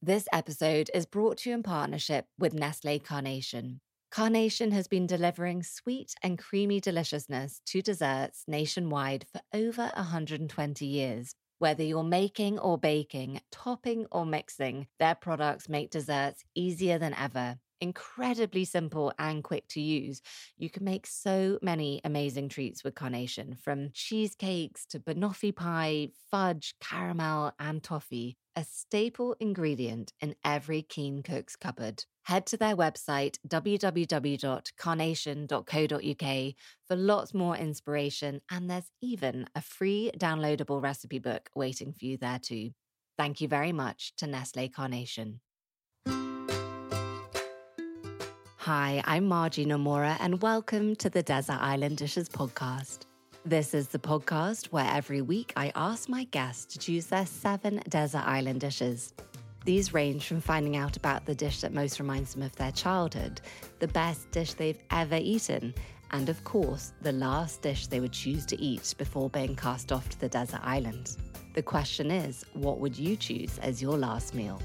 This episode is brought to you in partnership with Nestle Carnation. Carnation has been delivering sweet and creamy deliciousness to desserts nationwide for over 120 years. Whether you're making or baking, topping or mixing, their products make desserts easier than ever incredibly simple and quick to use. You can make so many amazing treats with carnation, from cheesecakes to banoffee pie, fudge, caramel, and toffee, a staple ingredient in every keen cook's cupboard. Head to their website, www.carnation.co.uk, for lots more inspiration, and there's even a free downloadable recipe book waiting for you there too. Thank you very much to Nestle Carnation. Hi, I'm Margie Nomura, and welcome to the Desert Island Dishes podcast. This is the podcast where every week I ask my guests to choose their seven desert island dishes. These range from finding out about the dish that most reminds them of their childhood, the best dish they've ever eaten, and of course, the last dish they would choose to eat before being cast off to the desert island. The question is, what would you choose as your last meal?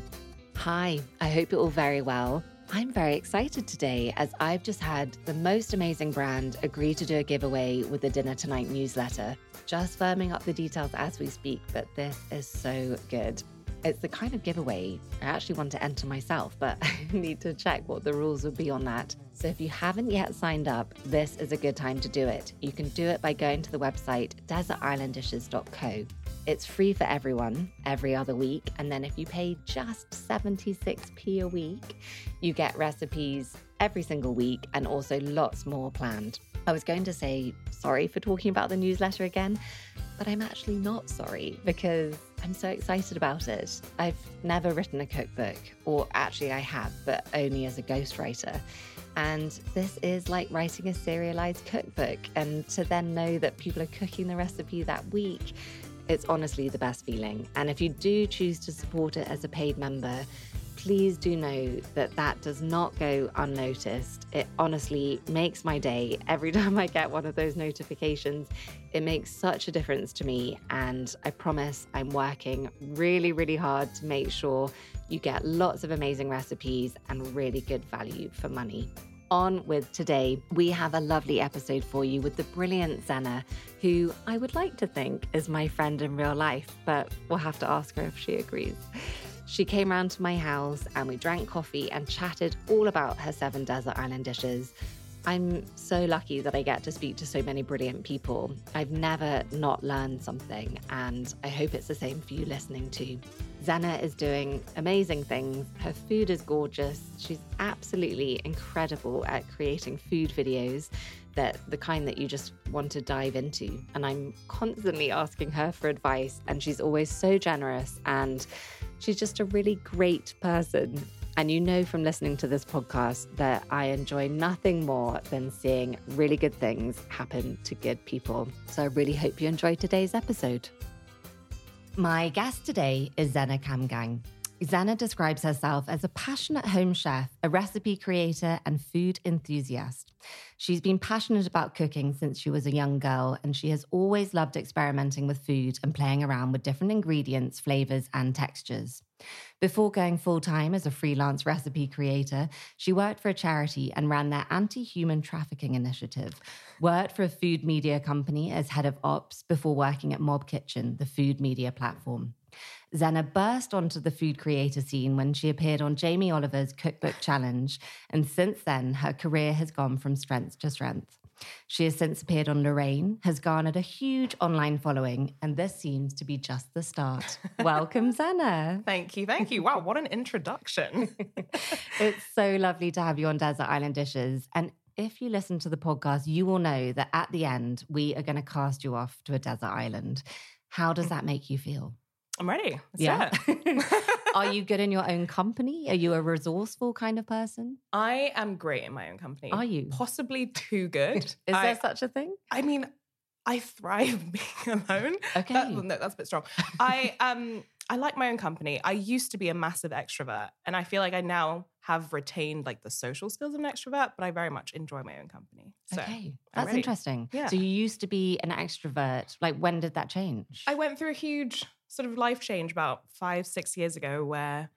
Hi, I hope you're all very well. I'm very excited today as I've just had the most amazing brand agree to do a giveaway with the Dinner Tonight newsletter. Just firming up the details as we speak, but this is so good. It's the kind of giveaway I actually want to enter myself, but I need to check what the rules would be on that. So if you haven't yet signed up, this is a good time to do it. You can do it by going to the website desertislanddishes.co. It's free for everyone every other week. And then if you pay just 76p a week, you get recipes every single week and also lots more planned. I was going to say sorry for talking about the newsletter again, but I'm actually not sorry because I'm so excited about it. I've never written a cookbook, or actually, I have, but only as a ghostwriter. And this is like writing a serialized cookbook. And to then know that people are cooking the recipe that week, it's honestly the best feeling. And if you do choose to support it as a paid member, please do know that that does not go unnoticed. It honestly makes my day every time I get one of those notifications. It makes such a difference to me. And I promise I'm working really, really hard to make sure you get lots of amazing recipes and really good value for money on with today. We have a lovely episode for you with the brilliant Zena, who I would like to think is my friend in real life, but we'll have to ask her if she agrees. She came round to my house and we drank coffee and chatted all about her seven desert island dishes. I'm so lucky that I get to speak to so many brilliant people. I've never not learned something, and I hope it's the same for you listening too. Zena is doing amazing things. Her food is gorgeous. She's absolutely incredible at creating food videos that the kind that you just want to dive into. And I'm constantly asking her for advice, and she's always so generous and she's just a really great person. And you know from listening to this podcast that I enjoy nothing more than seeing really good things happen to good people. So I really hope you enjoyed today's episode. My guest today is Zena Kamgaing. Zena describes herself as a passionate home chef, a recipe creator, and food enthusiast. She's been passionate about cooking since she was a young girl, and she has always loved experimenting with food and playing around with different ingredients, flavors, and textures. Before going full time as a freelance recipe creator, she worked for a charity and ran their anti human trafficking initiative, worked for a food media company as head of ops before working at Mob Kitchen, the food media platform. Zena burst onto the food creator scene when she appeared on Jamie Oliver's Cookbook Challenge, and since then, her career has gone from strength to strength. She has since appeared on Lorraine, has garnered a huge online following, and this seems to be just the start. Welcome, Zena. Thank you. Thank you. Wow, what an introduction. it's so lovely to have you on Desert Island Dishes. And if you listen to the podcast, you will know that at the end, we are going to cast you off to a desert island. How does that mm-hmm. make you feel? I'm ready. Let's yeah. Are you good in your own company? Are you a resourceful kind of person? I am great in my own company. Are you? Possibly too good. Is I, there such a thing? I mean, I thrive being alone. Okay. That, no, that's a bit strong. I um I like my own company. I used to be a massive extrovert, and I feel like I now have retained like the social skills of an extrovert, but I very much enjoy my own company. So, okay, that's interesting. Yeah. So you used to be an extrovert. Like, when did that change? I went through a huge sort of life change about five, six years ago where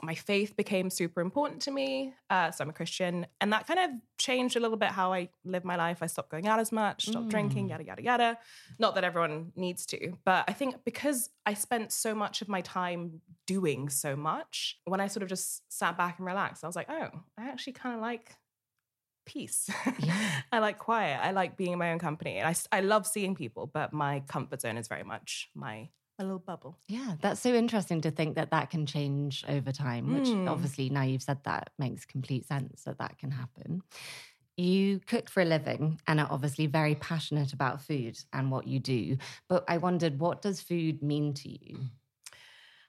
my faith became super important to me. Uh, so I'm a Christian. And that kind of changed a little bit how I live my life. I stopped going out as much, stopped Mm. drinking, yada, yada, yada. Not that everyone needs to, but I think because I spent so much of my time doing so much, when I sort of just sat back and relaxed, I was like, oh, I actually kind of like peace. Yeah. I like quiet. I like being in my own company. And I, I love seeing people, but my comfort zone is very much my, my little bubble. Yeah, that's so interesting to think that that can change over time, which Mm. obviously now you've said that makes complete sense that that can happen. You cook for a living and are obviously very passionate about food and what you do. But I wondered, what does food mean to you?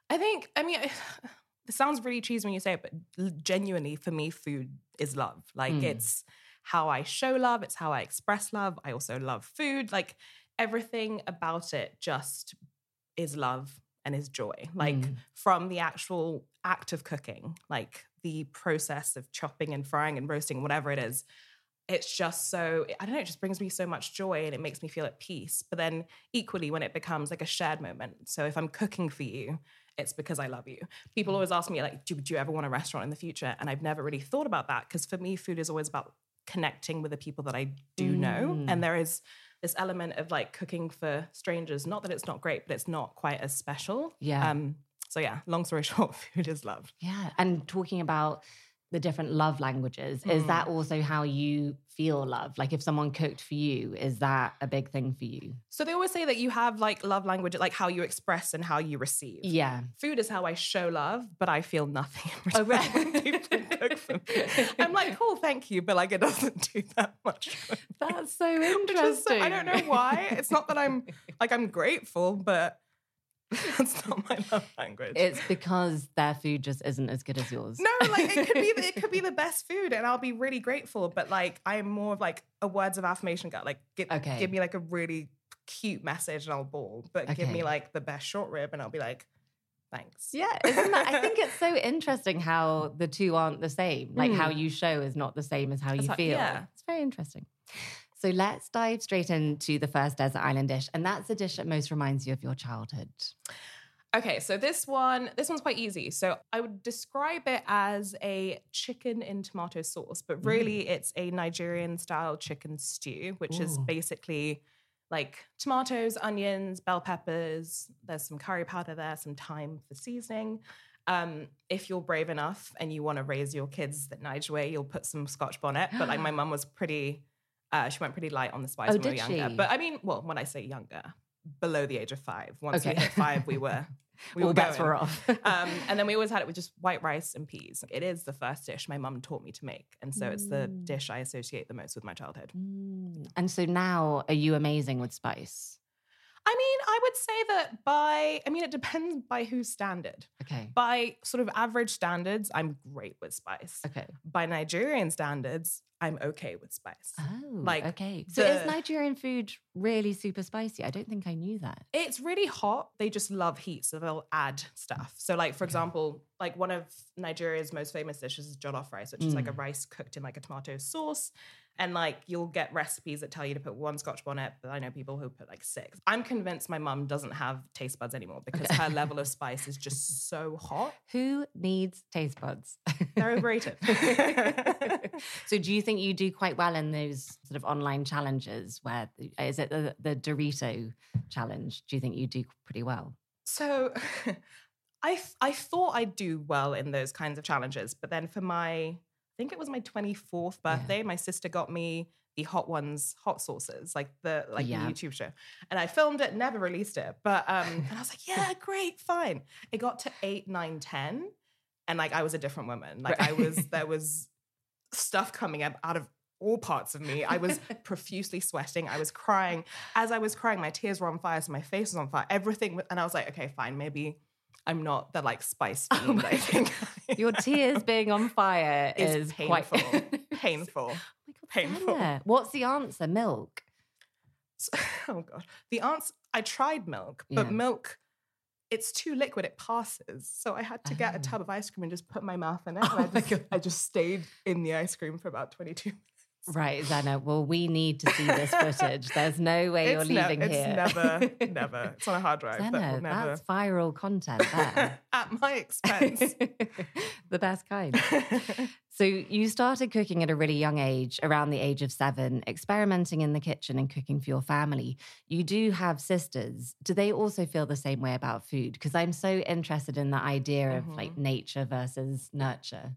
I think, I mean, it sounds really cheesy when you say it, but genuinely for me, food is love. Like Mm. it's how I show love, it's how I express love. I also love food. Like everything about it just is love and is joy. Like Mm. from the actual act of cooking, like the process of chopping and frying and roasting, whatever it is. It's just so, I don't know, it just brings me so much joy and it makes me feel at peace. But then equally, when it becomes like a shared moment. So if I'm cooking for you, it's because I love you. People always ask me, like, do, do you ever want a restaurant in the future? And I've never really thought about that because for me, food is always about connecting with the people that I do know. Mm. And there is this element of like cooking for strangers. Not that it's not great, but it's not quite as special. Yeah. Um, so yeah, long story short, food is love. Yeah. And talking about the different love languages, is Mm. that also how you feel love? Like if someone cooked for you, is that a big thing for you? So they always say that you have like love language, like how you express and how you receive. Yeah. Food is how I show love, but I feel nothing. in Oh, right. cook for me. I'm like, cool, thank you, but like it doesn't do that much. That's so is so- interesting. I don't know why. It's not that I'm like I'm grateful, but that's not my love language. It's because their food just isn't as good as yours. no, like it could be the, it could be the best food, and I'll be really grateful. But like I'm more of like a words of affirmation guy. Like give, Okay. give me like a really cute message and I'll ball. But give me like the best short rib, and I'll be like, thanks. Yeah, isn't that? I think it's so interesting how the two aren't the same. Like how hmm. you show is not the same as how you It's like- feel. yeah. It's very interesting. So let's dive straight into the first desert island dish, and that's the dish that most reminds you of your childhood. Okay, so this one, this one's quite easy. So I would describe it as a chicken in tomato sauce, but really it's a Nigerian style chicken stew, which is basically like tomatoes, onions, bell peppers. There's some curry powder there, some thyme for seasoning. Um, if you're brave enough and you want to raise your kids that Naija way, you'll put some Scotch bonnet. But like my mum was pretty, uh, she went pretty light on the spice Oh, when we were younger. she? But I mean, well, when I say younger, below the age of five. Once we hit five, we were we All were bets were off. um, and then we always had it with just white rice and peas. It is the first dish my mum taught me to make, and so it's the Mm. dish I associate the most with my childhood. Mm. And so now, are you amazing with spice? I mean, I would say that by I mean it depends by whose standard. Okay. By sort of average standards, I'm great with spice. Okay. By Nigerian standards, I'm okay with spice. Oh, Like, okay. So is Nigerian food really super spicy? I don't think I knew that. It's really hot. They just love heat, so they'll add stuff. So, like for example, like one of Nigeria's most famous dishes is jollof rice, which is like a Mm. rice cooked in like a tomato sauce. And like you'll get recipes that tell you to put one Scotch bonnet, but I know people who put like six. I'm convinced my mum doesn't have taste buds anymore because Okay. her level of spice is just so hot. Who needs taste buds? They're overrated. so do you think you do quite well in those sort of online challenges where is it the, the Dorito challenge? Do you think you do pretty well? So I I thought I'd do well in those kinds of challenges, but then for my think it was my 24th Yeah. birthday, my sister got me the hot ones hot sauces, like the like Yeah. the YouTube show. And I filmed it, never released it. But um and I was like, yeah, great, fine. It got to 8, 9, 10 and like I was a different woman. Like I was there was stuff coming up out of all parts of me. I was profusely sweating. I was crying. As I was crying, my tears were on fire, so my face was on fire. Everything, and I was like, okay, fine, maybe I'm not the like spice Oh fiend. my I think Your tears being on fire is is, painful. quite painful. Oh my God, Painful. Stella, What's the answer? Milk. So- oh god, the answer. I tried milk, but Yeah. milk. It's too liquid, it passes. So I had to get a Oh. tub of ice cream and just put my mouth in it. Oh and I oh just, I just stayed in the ice cream for about 22 minutes. Right, Zena. Well, we need to see this footage. There's no way you're It's ne- leaving it's here. never, never. It's on a hard drive. that Zena, never. that's viral content there. At my expense. the best kind. So you started cooking at a really young age, around the age of seven, experimenting in the kitchen and cooking for your family. You do have sisters. Do they also feel the same way about food? Because I'm so interested in the idea of like mm-hmm. nature versus nurture.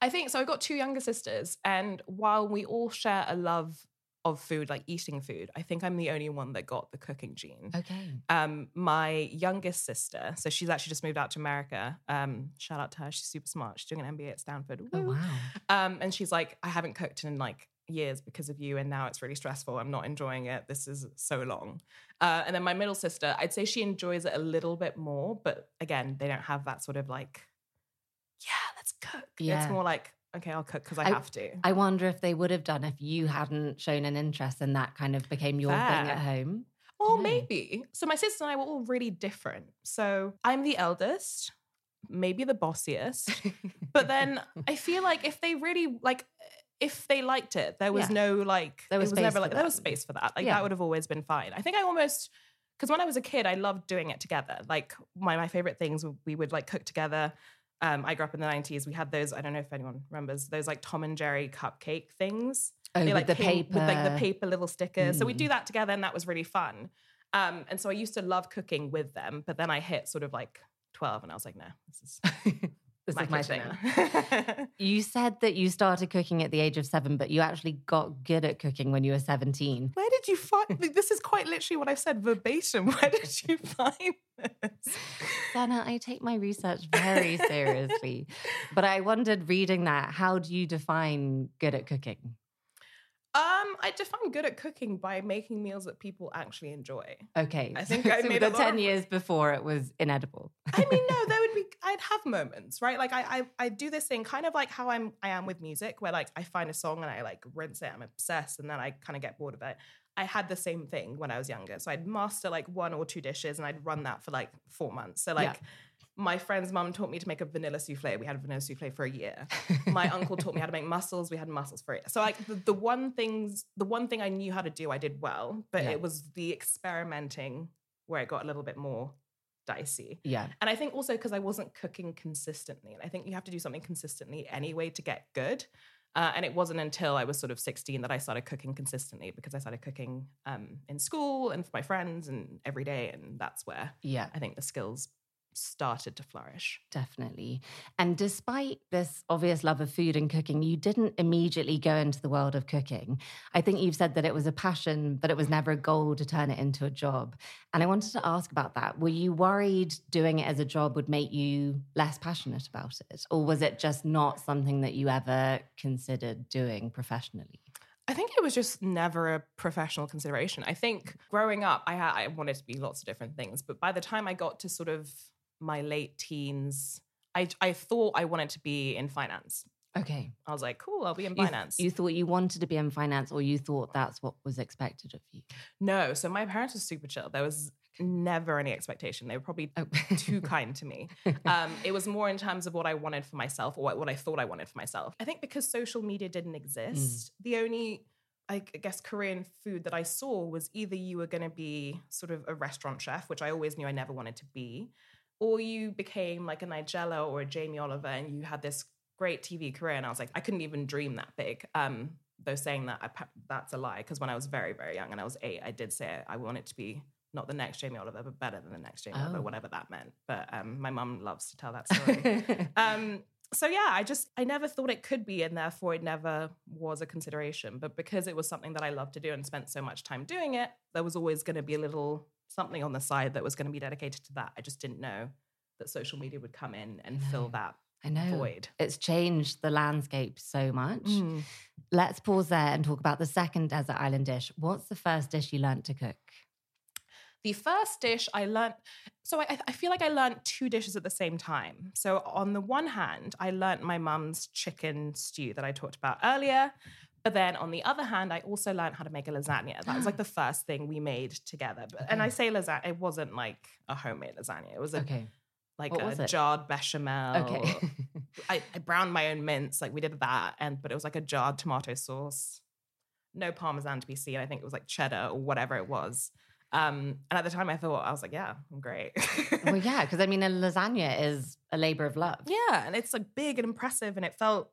I think so. I've got two younger sisters, and while we all share a love of food, like eating food, I think I'm the only one that got the cooking gene. Okay. Um, my youngest sister, so she's actually just moved out to America. Um, shout out to her; she's super smart. She's doing an MBA at Stanford. Oh, wow. Um, and she's like, I haven't cooked in like years because of you, and now it's really stressful. I'm not enjoying it. This is so long. Uh, and then my middle sister, I'd say she enjoys it a little bit more, but again, they don't have that sort of like, yeah, cook. Yeah. It's more like, okay, I'll cook because I, I- have to. I wonder if they would have done if you hadn't shown an interest and that kind of became your thing at home. Or maybe. So my sister and I were all really different. So I'm the eldest, maybe the bossiest. but then I feel like if they really like if they liked it, there was Yeah. no like There was was never like there was space for that. Like Yeah. that would have always been fine. I think I almost because when I was a kid, I loved doing it together. Like my my favorite things we would like cook together. Um, I grew up in the 90s. We had those, I don't know if anyone remembers, those like Tom and Jerry cupcake things. Oh, They, with like the came paper. with like the paper little stickers. So we Mm. do that together, and that was really fun. Um, and so I used to love cooking with them, but then I hit sort of like 12, and I was like, no, this is this my is my thing. You said that you started cooking at the age of seven, but you actually got good at cooking when you were 17. Where did you find this? Is quite literally what I've said verbatim. Where did you find this? Dana, I take my research very seriously. but I wondered reading that, how do you define good at cooking? Um, I define good at cooking by making meals that people actually enjoy. Okay. I think I so made the a lot 10 of- years before it was inedible. I mean, no, there would be. I'd have moments, right? Like I, I, I do this thing, kind of like how I'm, I am with music, where like I find a song and I like rinse it. I'm obsessed, and then I kind of get bored of it. I had the same thing when I was younger, so I'd master like one or two dishes, and I'd run that for like four months. So like. Yeah. My friend's mum taught me to make a vanilla souffle. We had a vanilla souffle for a year. My uncle taught me how to make mussels. We had mussels for it. So like the, the one things, the one thing I knew how to do, I did well. But Yeah. it was the experimenting where it got a little bit more dicey. yeah. And I think also because I wasn't cooking consistently. And I think you have to do something consistently anyway to get good. Uh, and it wasn't until I was sort of 16 that I started cooking consistently because I started cooking um, in school and for my friends and every day. And that's where Yeah. I think the skills started to flourish. Definitely. And despite this obvious love of food and cooking, you didn't immediately go into the world of cooking. I think you've said that it was a passion, but it was never a goal to turn it into a job. And I wanted to ask about that. Were you worried doing it as a job would make you less passionate about it? Or was it just not something that you ever considered doing professionally? I think it was just never a professional consideration. I think growing up, I had, I wanted to be lots of different things, but by the time I got to sort of my late teens, I I thought I wanted to be in finance. Okay. I was like, cool, I'll be in You- finance. You, thought you wanted to be in finance, or you thought that's what was expected of you? no, so my parents were super chill. There was never any expectation. They were probably Oh. too kind to me. Um, it was more in terms of what I wanted for myself or what, what I thought I wanted for myself. I think because social media didn't exist, the only I guess Korean food that I saw was either you were going to be sort of a restaurant chef, which I always knew I never wanted to be, or you became like a Nigella or a Jamie Oliver and you had this great TV career. And I was like, I couldn't even dream that big. Um, though saying that, I, that's a lie because when I was very, very young and I was eight, I did say I wanted to be not the next Jamie Oliver, but better than the next Jamie Oliver, Oh. whatever that meant. But um, my mum loves to tell that story. um, so yeah, I just I never thought it could be, and therefore it never was a consideration. But because it was something that I loved to do and spent so much time doing it, there was always going to be a little something on the side that was going to be dedicated to that. I just didn't know that social media would come in and fill that I know. void. It's changed the landscape so much. Mm. Let's pause there and talk about the second desert island dish. What's the first dish you learnt to cook? The first dish I learned, so I, I feel like I learned two dishes at the same time. So on the one hand, I learned my mum's chicken stew that I talked about earlier. But then on the other hand, I also learned how to make a lasagna. That was like the first thing we made together. But, And I say lasagna, it wasn't like a homemade lasagna. It was a, Okay. like What a jarred bechamel. Okay. I, I browned my own mince, like we did that, and but it was like a jarred tomato sauce, no parmesan to be seen. I think it was like cheddar or whatever it was. Um, and at the time, I thought I was like, yeah, I'm great. well, yeah, because I mean, a lasagna is a labor of love. Yeah, and it's like big and impressive, and it felt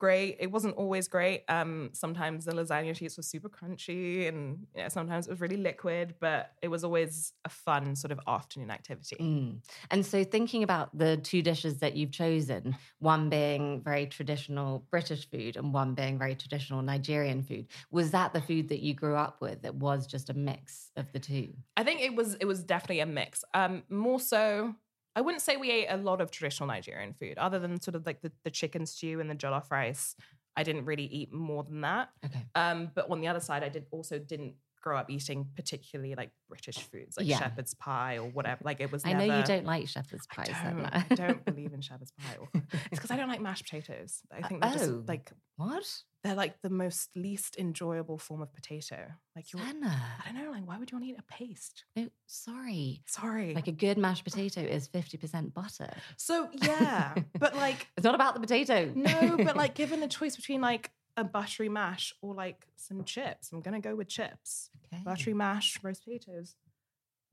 great. It wasn't always great. Um, sometimes the lasagna sheets were super crunchy, and sometimes it was really liquid. But it was always a fun sort of afternoon activity. Mm. And so, thinking about the two dishes that you've chosen, one being very traditional British food, and one being very traditional Nigerian food, was that the food that you grew up with? It was just a mix of the two. I think it was. It was definitely a mix. Um, more so I wouldn't say we ate a lot of traditional Nigerian food, other than sort of like the, the chicken stew and the jollof rice. I didn't really eat more than that. Okay. Um, but on the other side, I did also didn't grow up eating particularly like British foods, like Yeah. shepherd's pie or whatever. Like it was. I never, know you don't like shepherd's I pie, don't, I don't believe in shepherd's pie. Or, it's because I don't like mashed potatoes. I uh, think they're Oh. just like What? they're like the most least enjoyable form of potato. Like you're, Zena. I don't know, like why would you want to eat a paste? No, sorry. Sorry. Like a good mashed potato is 50% butter. so yeah, but like It's not about the potato. No, but like given the choice between like a buttery mash or like some chips, I'm gonna go with chips. Okay. Buttery mash, roast potatoes.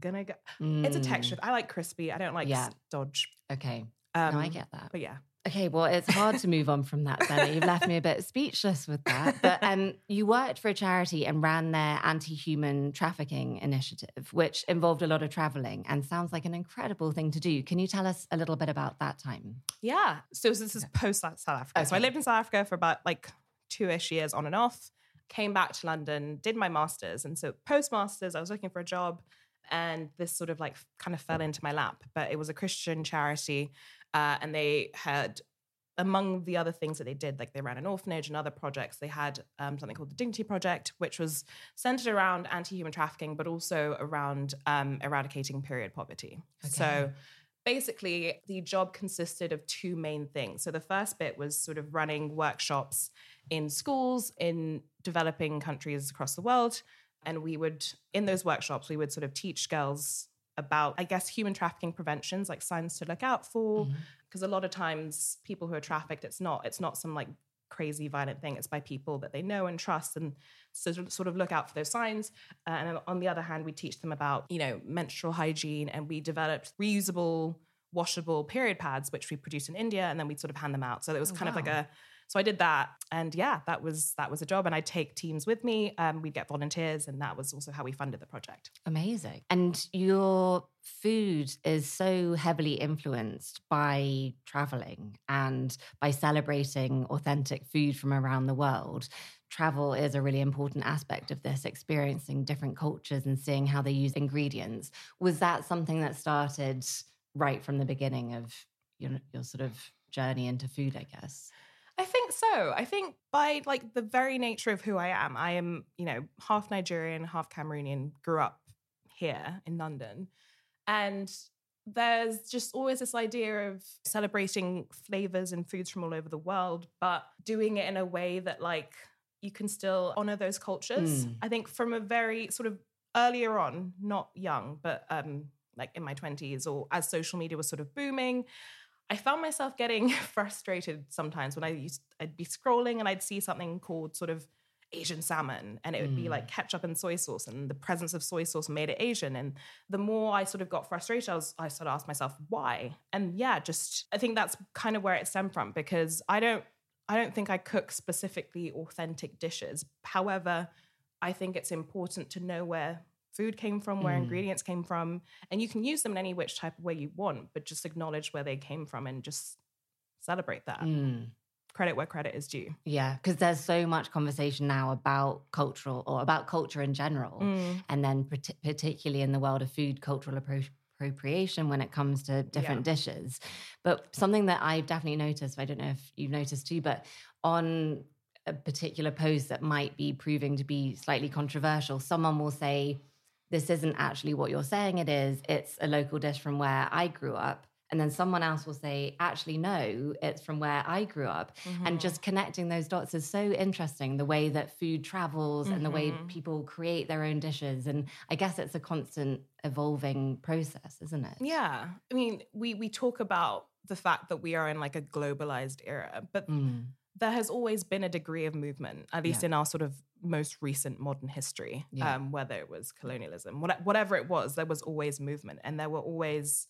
Gonna go. It's a Mm, texture. I like crispy. I don't like Yeah. dodge. Okay. Um, no, I get that. But yeah, Okay, well, it's hard to move on from that, Zena. You've left me a bit speechless with that. But um, you worked for a charity and ran their anti human trafficking initiative, which involved a lot of traveling and sounds like an incredible thing to do. Can you tell us a little bit about that time? yeah. So this is post South Africa. So I lived in South Africa for about like two-ish years on and off. Came back to London, did my masters, and so post masters, I was looking for a job, and this sort of like kind of fell into my lap. But it was a Christian charity, uh, and they had among the other things that they did, like they ran an orphanage and other projects, they had um, something called the Dignity Project, which was centered around anti human trafficking, but also around um, eradicating period poverty. So Okay. Basically, the job consisted of two main things. So the first bit was sort of running workshops in schools in developing countries across the world. And we would, in those workshops, we would sort of teach girls about, I guess, human trafficking preventions, like signs to look out for mm-hmm. because a lot of times people who are trafficked it's not it's not some like crazy violent thing. It's by people that they know and trust and so sort of look out for those signs. Uh, and on the other hand we teach them about you know menstrual hygiene and we developed reusable washable period pads which we produced in india and then we'd sort of hand them out so it was Oh, kind of like a so i did that and yeah that was that was a job and i'd take teams with me um, we'd get volunteers and that was also how we funded the project Amazing. And your food is so heavily influenced by traveling and by celebrating authentic food from around the world. Travel is a really important aspect of this, experiencing different cultures and seeing how they use ingredients. Was that something that started right from the beginning of your, your sort of journey into food, I guess? I think so. I think by like the very nature of who I am, I am, you know, half Nigerian, half Cameroonian, grew up here in London. And there's just always this idea of celebrating flavors and foods from all over the world, but doing it in a way that like you can still honor those cultures. Mm. I think from a very sort of earlier on, not young, but um like in my 20s or as social media was sort of booming, I found myself getting frustrated sometimes when I used I'd be scrolling and I'd see something called sort of Asian salmon and it would be Mm. like ketchup and soy sauce and the presence of soy sauce made it Asian. And the more I sort of got frustrated I was I started to ask myself why. And yeah just I think that's kind of where it stemmed from because I don't I don't think I cook specifically authentic dishes. However I think it's important to know where food came from where Mm. ingredients came from and you can use them in any which type of way you want but just acknowledge where they came from and just celebrate that Mm. credit where credit is due Yeah, because there's so much conversation now about cultural or about culture in general. Mm. and then parti- particularly in the world of food cultural appro- appropriation when it comes to different dishes but something that i've definitely noticed i don't know if you've noticed too but on a particular post that might be proving to be slightly controversial someone will say this isn't actually what you're saying it is it's a local dish from where i grew up and then someone else will say actually no it's from where i grew up Mm-hmm. and just connecting those dots is so interesting the way that food travels and the way Mhm. people create their own dishes and i guess it's a constant evolving process isn't it Yeah. I mean, we we talk about the fact that we are in like a globalized era, but Mm. There has always been a degree of movement, at least Yeah. in our sort of most recent modern history, Yeah. um, whether it was colonialism, whatever it was, there was always movement, and there were always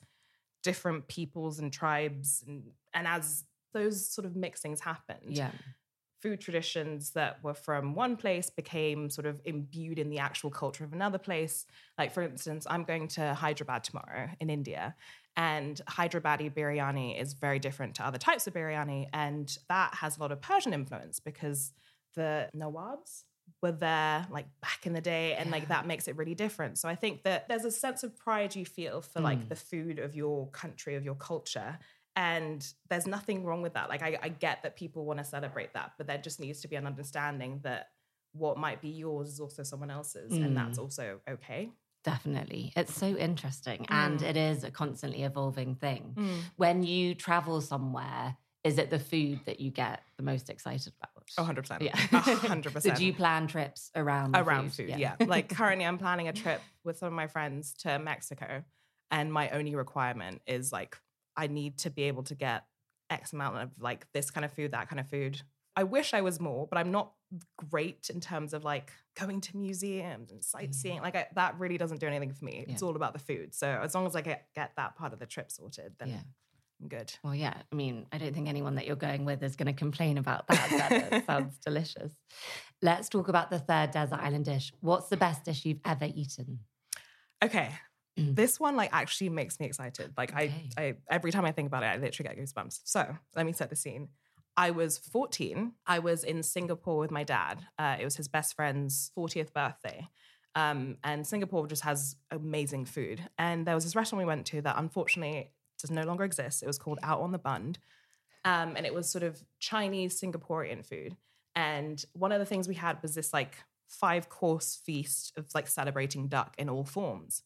different peoples and tribes, and and as those sort of mixings happened, Yeah. food traditions that were from one place became sort of imbued in the actual culture of another place. Like, for instance, I'm going to Hyderabad tomorrow in India, and Hyderabadi biryani is very different to other types of biryani. And that has a lot of Persian influence because the Nawabs were there like back in the day, and like that makes it really different. So I think that there's a sense of pride you feel for like Mm. the food of your country, of your culture. And there's nothing wrong with that. Like, I, I get that people want to celebrate that, but there just needs to be an understanding that what might be yours is also someone else's, and that's also okay. Definitely. It's so interesting. And Mm. it is a constantly evolving thing. When you travel somewhere, is it the food that you get the most excited about? Oh, 100%. Yeah. 100%. so do you plan trips around around food. Yeah. like currently, I'm planning a trip with some of my friends to Mexico, and my only requirement is like I need to be able to get X amount of like this kind of food, that kind of food. I wish I was more, but I'm not great in terms of like going to museums and sightseeing. Like I, that really doesn't do anything for me. It's all about the food. So as long as I get, get that part of the trip sorted, then Yeah. I'm good. Well, yeah. I mean, I don't think anyone that you're going with is going to complain about that. That sounds delicious. Let's talk about the third desert island dish. What's the best dish you've ever eaten? Okay. Mm. This one like actually makes me excited. Like Okay. I, I every time I think about it, I literally get goosebumps. So let me set the scene. I was 14. I was in Singapore with my dad. Uh, it was his best friend's 40th birthday. Um, and Singapore just has amazing food. And there was this restaurant we went to that unfortunately does no longer exist. It was called Out on the Bund. Um, and it was sort of Chinese Singaporean food. And one of the things we had was this like five course feast of like celebrating duck in all forms.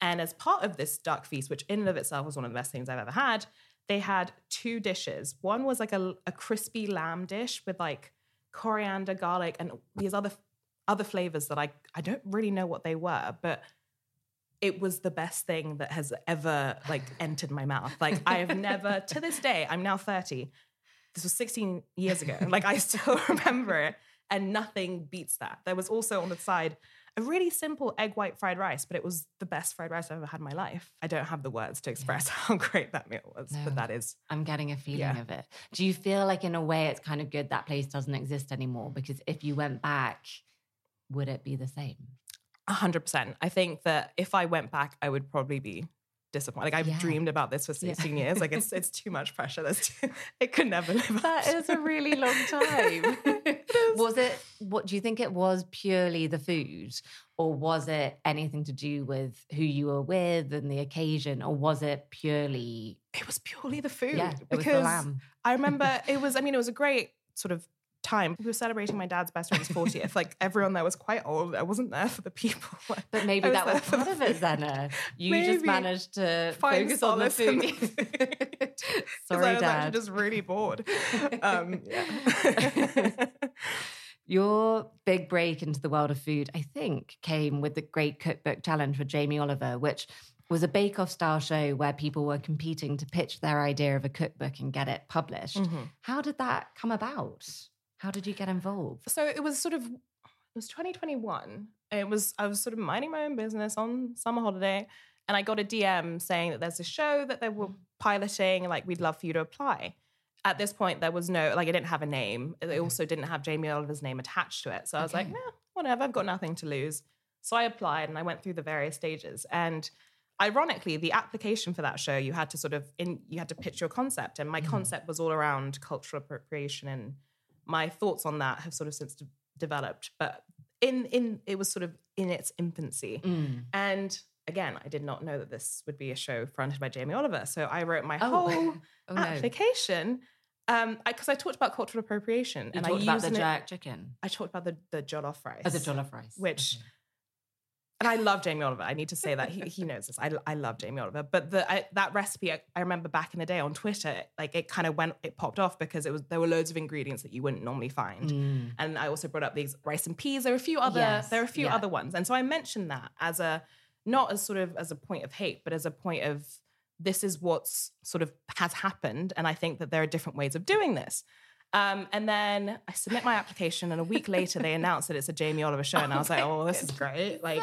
And as part of this duck feast, which in and of itself was one of the best things I've ever had, they had two dishes. One was like a, a crispy lamb dish with like coriander, garlic, and these other other flavors that I I don't really know what they were, but it was the best thing that has ever like entered my mouth. Like I have never to this day, I'm now 30. This was 16 years ago. Like I still remember it and nothing beats that. There was also on the side a really simple egg white fried rice, but it was the best fried rice I've ever had in my life. I don't have the words to express how great that meal was, No. but that is I'm getting a feeling Yeah. of it. Do you feel like, in a way, it's kind of good that place doesn't exist anymore? Because if you went back, would it be the same? A hundred percent. I think that if I went back, I would probably be disappointed. Like I've Yeah. dreamed about this for Yeah. 16 years. Like it's it's too much pressure. That's too, it could never live. That up is to a really long time. It was it, what do you think it was purely the food? Or was it anything to do with who you were with and the occasion? Or was it purely, It was purely the food. yeah, the because lamb? I remember it was, I mean, it was a great sort of time. We were celebrating my dad's best friend's 40th. Like everyone there was quite old. I wasn't there for the people. But maybe I that was part of it, food. Zena. You just managed to Find focus on the solace in food. the food. 'Cause Sorry, I was Dad. actually just really bored. Um, yeah. Your big break into the world of food, I think, came with the Great Cookbook Challenge with Jamie Oliver, which was a bake off style show where people were competing to pitch their idea of a cookbook and get it published. Mhm. How did that come about? How did you get involved? So it was sort of it was 2021. It was I was sort of minding my own business on summer holiday, and I got a DM saying that there's a show that they were piloting, like we'd love for you to apply. At this point, there was no like I didn't have a name. They also didn't have Jamie Oliver's name attached to it. So I was like, Okay. nah, whatever. I've got nothing to lose. So I applied and I went through the various stages. And ironically, the application for that show, you had to sort of in you had to pitch your concept, and my Mhm. concept was all around cultural appropriation and my thoughts on that have sort of since de- developed but in in it was sort of in its infancy Mm. and again i did not know that this would be a show fronted by jamie oliver so i wrote my Oh. whole Oh, no. application um because I, talked about cultural appropriation You and talked i about used the an- jerk chicken. i talked about the the jollof rice Oh, the jollof rice. which Okay. And I love Jamie Oliver. I need to say that he, he knows this. I, I love Jamie Oliver. But the I, that recipe, I, I remember back in the day on Twitter, like it kind of went, it popped off because it was there were loads of ingredients that you wouldn't normally find. Mm. And I also brought up these rice and peas. There are a few other, Yes, there are a few yeah. other ones. And so I mentioned that as a not as sort of as a point of hate, but as a point of this is what's sort of has happened. And I think that there are different ways of doing this. Um, and then I submit my application, and a week later they announce that it's a Jamie Oliver show, and I was like, "Oh, this is great! Like,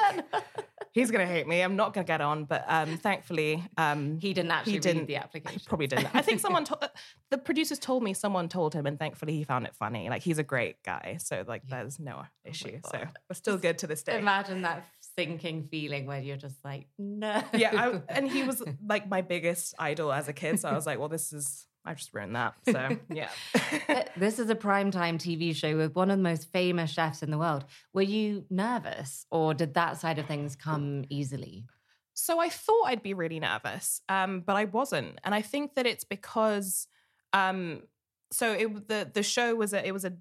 he's gonna hate me. I'm not gonna get on." But um, thankfully, um, he didn't actually he read didn't. the application. Probably didn't. I think someone told the producers told me someone told him, and thankfully he found it funny. Like he's a great guy, so like there's no issue. so we're still good to this day. Imagine that sinking feeling where you're just like, no. yeah, I, and he was like my biggest idol as a kid. So I was like, well, this is I just ruined that. So yeah. This is a primetime TV show with one of the most famous chefs in the world. Were you nervous or did that side of things come easily? So I thought I'd be really nervous, um, but I wasn't, and I think that it's because, um, so it the the show was a it was a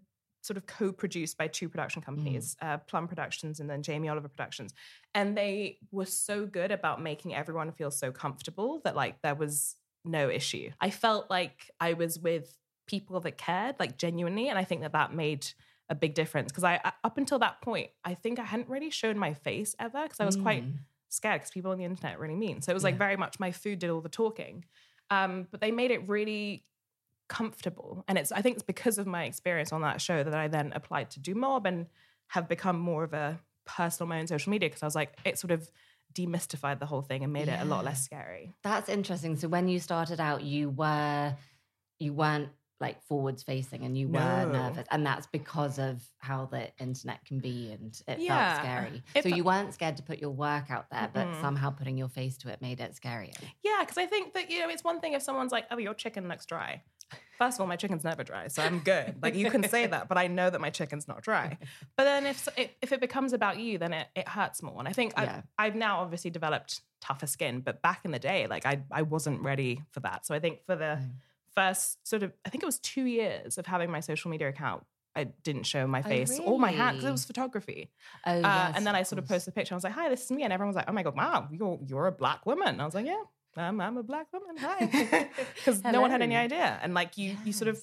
sort of co-produced by two production companies, uh, Plum Productions and then Jamie Oliver Productions, and they were so good about making everyone feel so comfortable that like there was no issue. I felt like I was with people that cared, like genuinely, and I think that that made a big difference because I up until that point, I think I hadn't really shown my face ever because I was quite Mm. scared because people on the internet are really mean. So it was like Yeah. very much my food did all the talking. Um, but they made it really comfortable. And it's I think it's because of my experience on that show that I then applied to do mob and have become more of a person on my own social media because I was like, it sort of demystified the whole thing and made it a lot less scary. That's interesting. So when you started out, you were you weren't like forwards facing and you were nervous. And that's because of how the internet can be and it Yeah. felt scary. It so fe- you weren't scared to put your work out there, but Mm-mm. somehow putting your face to it made it scarier. Yeah, because I think that, you know, it's one thing if someone's like, oh, your chicken looks dry. First of all, my chicken's never dry, so I'm good. Like you can say that, but I know that my chicken's not dry. But then if if, if it becomes about you, then it, it hurts more. And I think Yeah. I've, I've now obviously developed tougher skin, but back in the day, like I I wasn't ready for that. So I think for the Mm. first sort of, I think it was two years of having my social media account. I didn't show my Oh, face or my hand because it was photography. Oh, Uh, yes, and then I sort of course. posted a picture. I was like, "Hi, this is me," and everyone was like, "Oh my god, wow, you're you're a black woman." I was like, "Yeah, I'm, I'm a black woman. Hi," because no one had any idea. And like you, you sort of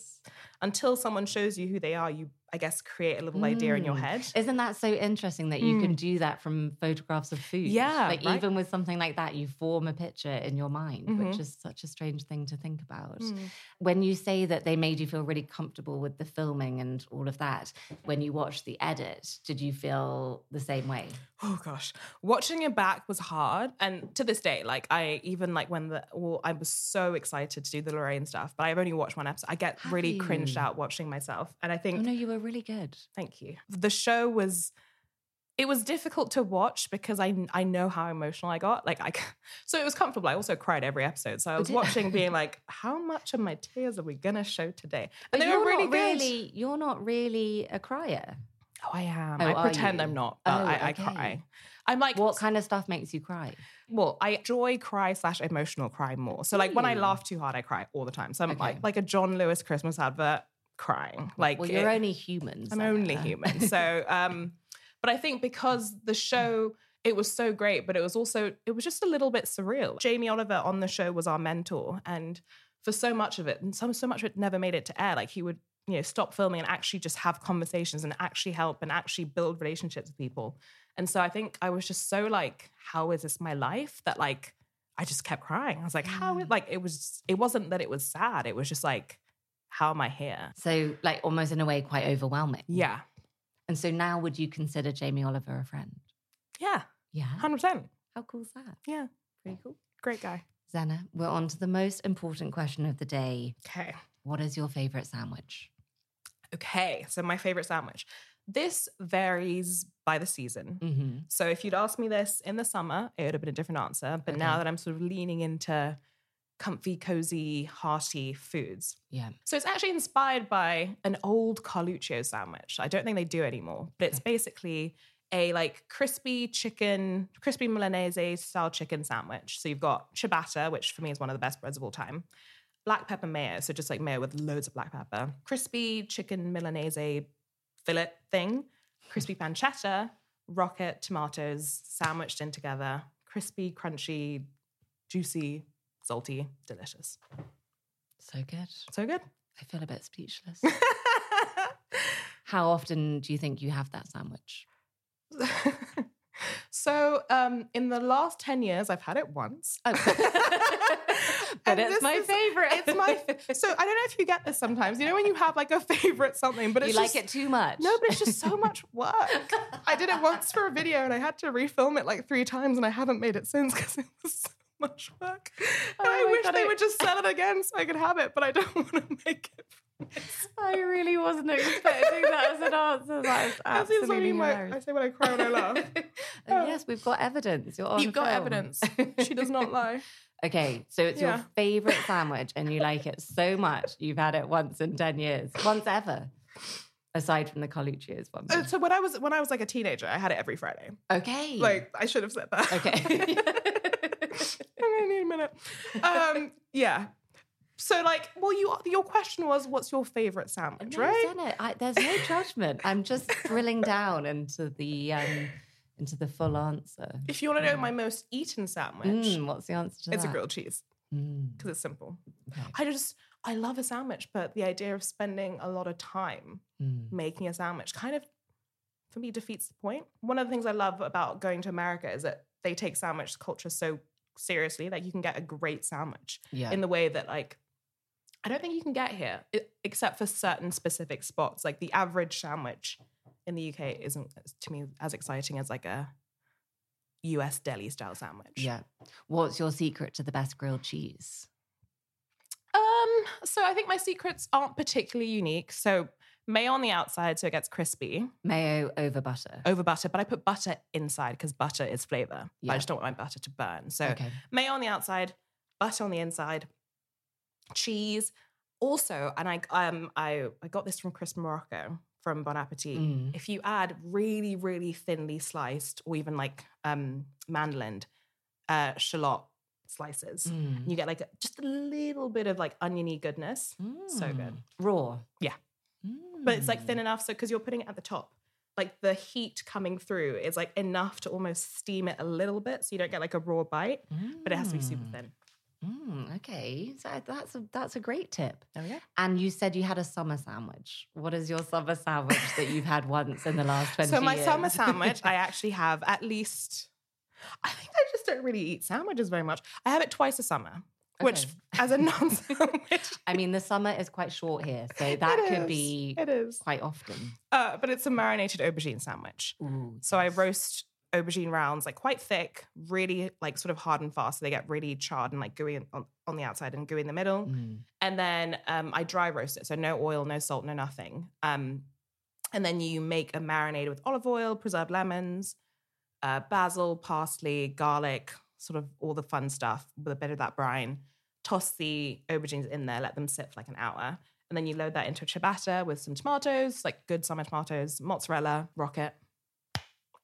until someone shows you who they are, you I guess create a little idea in your Mm. head. Isn't that so interesting that you can do that from photographs of food? Mm. Yeah, Like right? even with something like that, you form a picture in your mind, which Mhm. is such a strange thing to think about. Mm. When you say that they made you feel really comfortable with the filming and all of that, when you watched the edit, did you feel the same way? Oh gosh, watching it back was hard, and to this day, like I even like when the well, I was so excited to do the Lorraine stuff, but I've only watched one episode. I get Have really cringed out watching myself, and I Oh think no, you were really good. Thank you. The show was it was difficult to watch because I I know how emotional I got. Like I so it was comfortable. I also cried every episode. So I oh, was watching being like, how much of my tears are we gonna show today? But And they you're were really good. really, you're not really a crier. Oh, I am. Oh, I pretend you? I'm not, but Oh, I, I okay. cry. I'm like What kind of stuff makes you cry? well, I joy cry slash emotional cry more. So like when I hmm. laugh too hard, I cry all the time. So I'm Okay. like like a John Lewis Christmas advert crying. Like well, you're it- only human. I'm only human. So, um, but I think because the show, it was so great, but it was also, it was just a little bit surreal. Jamie Oliver on the show was our mentor. And for so much of it, and so, so much of it never made it to air, like he would, you know, stop filming and actually just have conversations and actually help and actually build relationships with people. And so I think I was just so like, how is this my life? That like, I just kept crying. I was like, how, Mm. like, it was, it wasn't that it was sad. It was just like, how am I here? So, like, almost in a way, quite overwhelming. Yeah. And so now, would you consider Jamie Oliver a friend? Yeah. Yeah. 100%. How cool is that? Yeah. Pretty cool. Great guy. Zena, we're on to the most important question of the day. Okay. What is your favorite sandwich? Okay. So, my favorite sandwich. This varies by the season. Mm-hmm. So, if you'd asked me this in the summer, it would have been a different answer. But now that I'm sort of leaning into comfy, cozy, hearty foods. Yeah. So, it's actually inspired by an old Carluccio sandwich. I don't think they do anymore, but it's basically a like crispy chicken, crispy Milanese style chicken sandwich. So, you've got ciabatta, which for me is one of the best breads of all time. black pepper mayo, so just like mayo with loads of black pepper, crispy chicken Milanese fillet thing, crispy pancetta, rocket tomatoes sandwiched in together, crispy, crunchy, juicy, salty, delicious. So good. So good. I feel a bit speechless. How often do you think you have that sandwich? So, um, in the last 10 years, I've had it once. Oh. but And it's my is- favorite. It's my so I don't know if you get this sometimes. You know when you have like a favorite something, but you like just, it too much. No, but it's just so much work. I did it once for a video and I had to refilm it like three times and I haven't made it since because it was so much work. And Oh I wish they I- would just sell it again so I could have it, but I don't want to make it. I really wasn't expecting that as an answer. That is absolutely only way I hilarious. say when I cry when I laugh. And yes, we've got evidence. You're on You've got evidence. She does not lie. Okay, so it's Yeah. your favorite sandwich and you like it so much. You've had it once in 10 years, once ever, aside from the Carluccio's one. Uh, So when I was when I was like a teenager, I had it every Friday. Okay. Like I should have said that. Okay. I need a minute. Um, yeah. So like, well, you your question was, what's your favorite sandwich, No, right? Zena, I, there's no judgment. I'm just drilling down into the um, into the full answer. If you want to know my most eaten sandwich, Mm, what's the answer to it's a grilled cheese Mm, because it's simple. okay. I just I love a sandwich, but the idea of spending a lot of time Mm. making a sandwich kind of for me defeats the point. One of the things I love about going to America is that they take sandwich culture so seriously like you can get a great sandwich Yeah. in the way that like I don't think you can get here except for certain specific spots. Like the average sandwich in the UK isn't to me as exciting as like a US deli style sandwich. yeah. What's your secret to the best grilled cheese? Um, so I think my secrets aren't particularly unique. So mayo on the outside so it gets crispy Mayo over butter. over butter, but I put butter inside because butter is flavor. Yeah. I just don't want my butter to burn. So okay. mayo on the outside, butter on the inside, cheese. Also, and I um I I got this from Chris Morocco from Bon Appetit. Mm. If you add really really thinly sliced or even like um mandolin uh shallot slices, Mm. you get like a, just a little bit of like oniony goodness. So good. Mm. Raw. Yeah. But it's like Mm. thin enough so because you're putting it at the top. Like the heat coming through is like enough to almost steam it a little bit so you don't get like a raw bite, but it has to be super Mm. thin. Mm, okay, so that's a that's a great tip. There we go. And you said you had a summer sandwich. What is your summer sandwich that you've had once in the last twenty? So my years? summer sandwich, I actually have at least. I think I just don't really eat sandwiches very much. I have it twice a summer, which as a non-sandwich, I mean, the summer is quite short here, so that it could is. be It is, quite often. uh, but it's a marinated aubergine sandwich. Ooh, So I roast aubergine rounds like quite thick, really like sort of hard and fast, so they get really charred and like gooey on, on the outside and gooey in the middle. Mm. and then um, I dry roast it, so no oil, no salt, no nothing. Um, and then you make a marinade with olive oil, preserved lemons, uh, basil, parsley, garlic, sort of all the fun stuff with a bit of that brine. Toss the aubergines in there, let them sit for like an hour, and then you load that into a ciabatta with some tomatoes, like good summer tomatoes, mozzarella, rocket.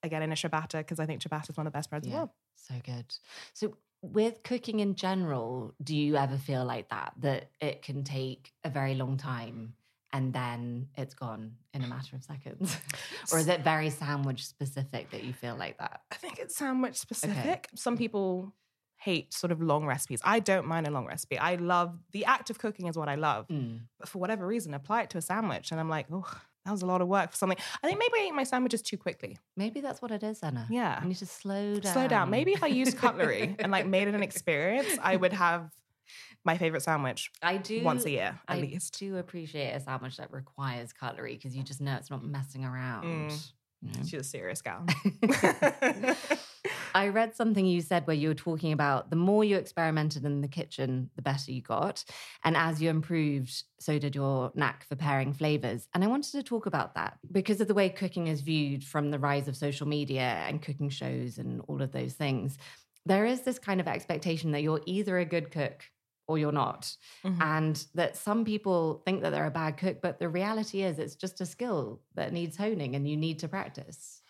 Again in a ciabatta because I think ciabatta is one of the best breads in the Yeah. world. So good. So, with cooking in general, do you ever feel like that? That it can take a very long time and then it's gone in a matter of seconds? or is it very sandwich specific that you feel like that? I think it's sandwich specific. Some people hate sort of long recipes. I don't mind a long recipe. I love the act of cooking is what I love. Mm. But for whatever reason, apply it to a sandwich and I'm like, oh, that was a lot of work for something. I think maybe I ate my sandwiches too quickly. Maybe that's what it is, Anna. Yeah. I need to slow down. Slow down. Maybe if I used cutlery and like made it an experience, I would have my favorite sandwich I do once a year at I least. do appreciate a sandwich that requires cutlery because you just know it's not messing around. Mm. you know? She's a serious gal. I read something you said where you were talking about the more you experimented in the kitchen, the better you got. And as you improved, so did your knack for pairing flavors. And I wanted to talk about that because of the way cooking is viewed from the rise of social media and cooking shows and all of those things. There is this kind of expectation that you're either a good cook or you're not. Mhm. And that some people think that they're a bad cook, but the reality is it's just a skill that needs honing and you need to practice.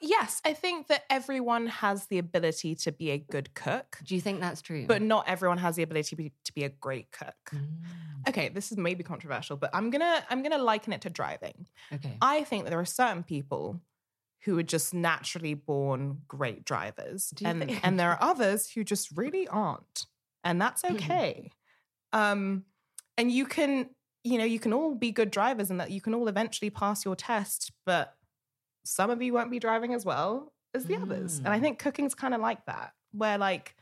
yes, I think that everyone has the ability to be a good cook, Do you think that's true? but not everyone has the ability to be, to be a great cook. Mm, Okay, this is maybe controversial, but I'm gonna I'm gonna liken it to driving. okay. I think that there are certain people who are just naturally born great drivers, and think- and there are others who just really aren't, and that's Mhm. okay. Um, and you can you know you can all be good drivers, and that you can all eventually pass your test, but some of you won't be driving as well, as the others. And I Mm. think cooking's kind of like that, where like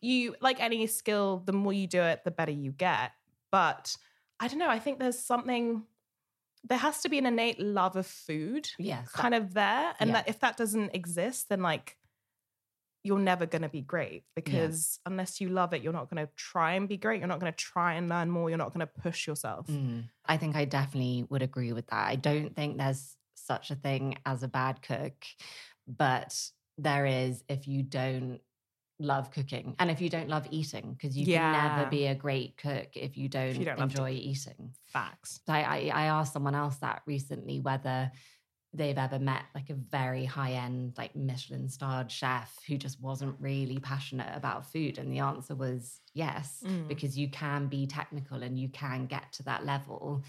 you, like any skill, the more you do it, the better you get. But I don't know. I think there's something, there has to be an innate love of food Yes. kind of there. And Yeah. that if that doesn't exist, then like you're never going to be great because unless you love it, you're not going to try and be great. You're not going to try and learn more. You're not going to push yourself. Mm. I think I definitely would agree with that. I don't think there's such a thing as a bad cook, but there is if you don't love cooking and if you don't love eating, because you can never be a great cook if you don't, you don't enjoy eating. Facts. I, I, I asked someone else that recently whether they've ever met like a very high end, like Michelin starred chef who just wasn't really passionate about food. And the answer was yes, Mm. because you can be technical and you can get to that level,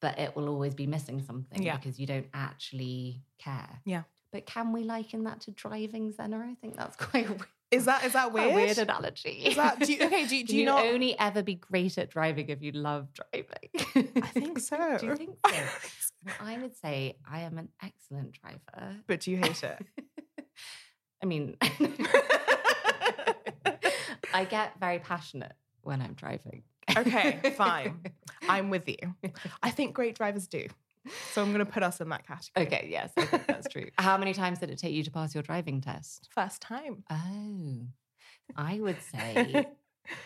but it will always be missing something Yeah. because you don't actually care. Yeah. But can we liken that to driving, Zena? I think that's quite weird, Is that is that weird? weird analogy. Is that do you, okay? Do, you- do you, you not? only ever be great at driving if you love driving? I think so. Do you think so? Well, I would say I am an excellent driver. but do you hate it? I mean, I get very passionate when I'm driving. Okay, fine. I'm with you. I think great drivers do. So I'm going to put us in that category. Okay, yes, I think that's true. How many times did it take you to pass your driving test? First time. Oh, I would say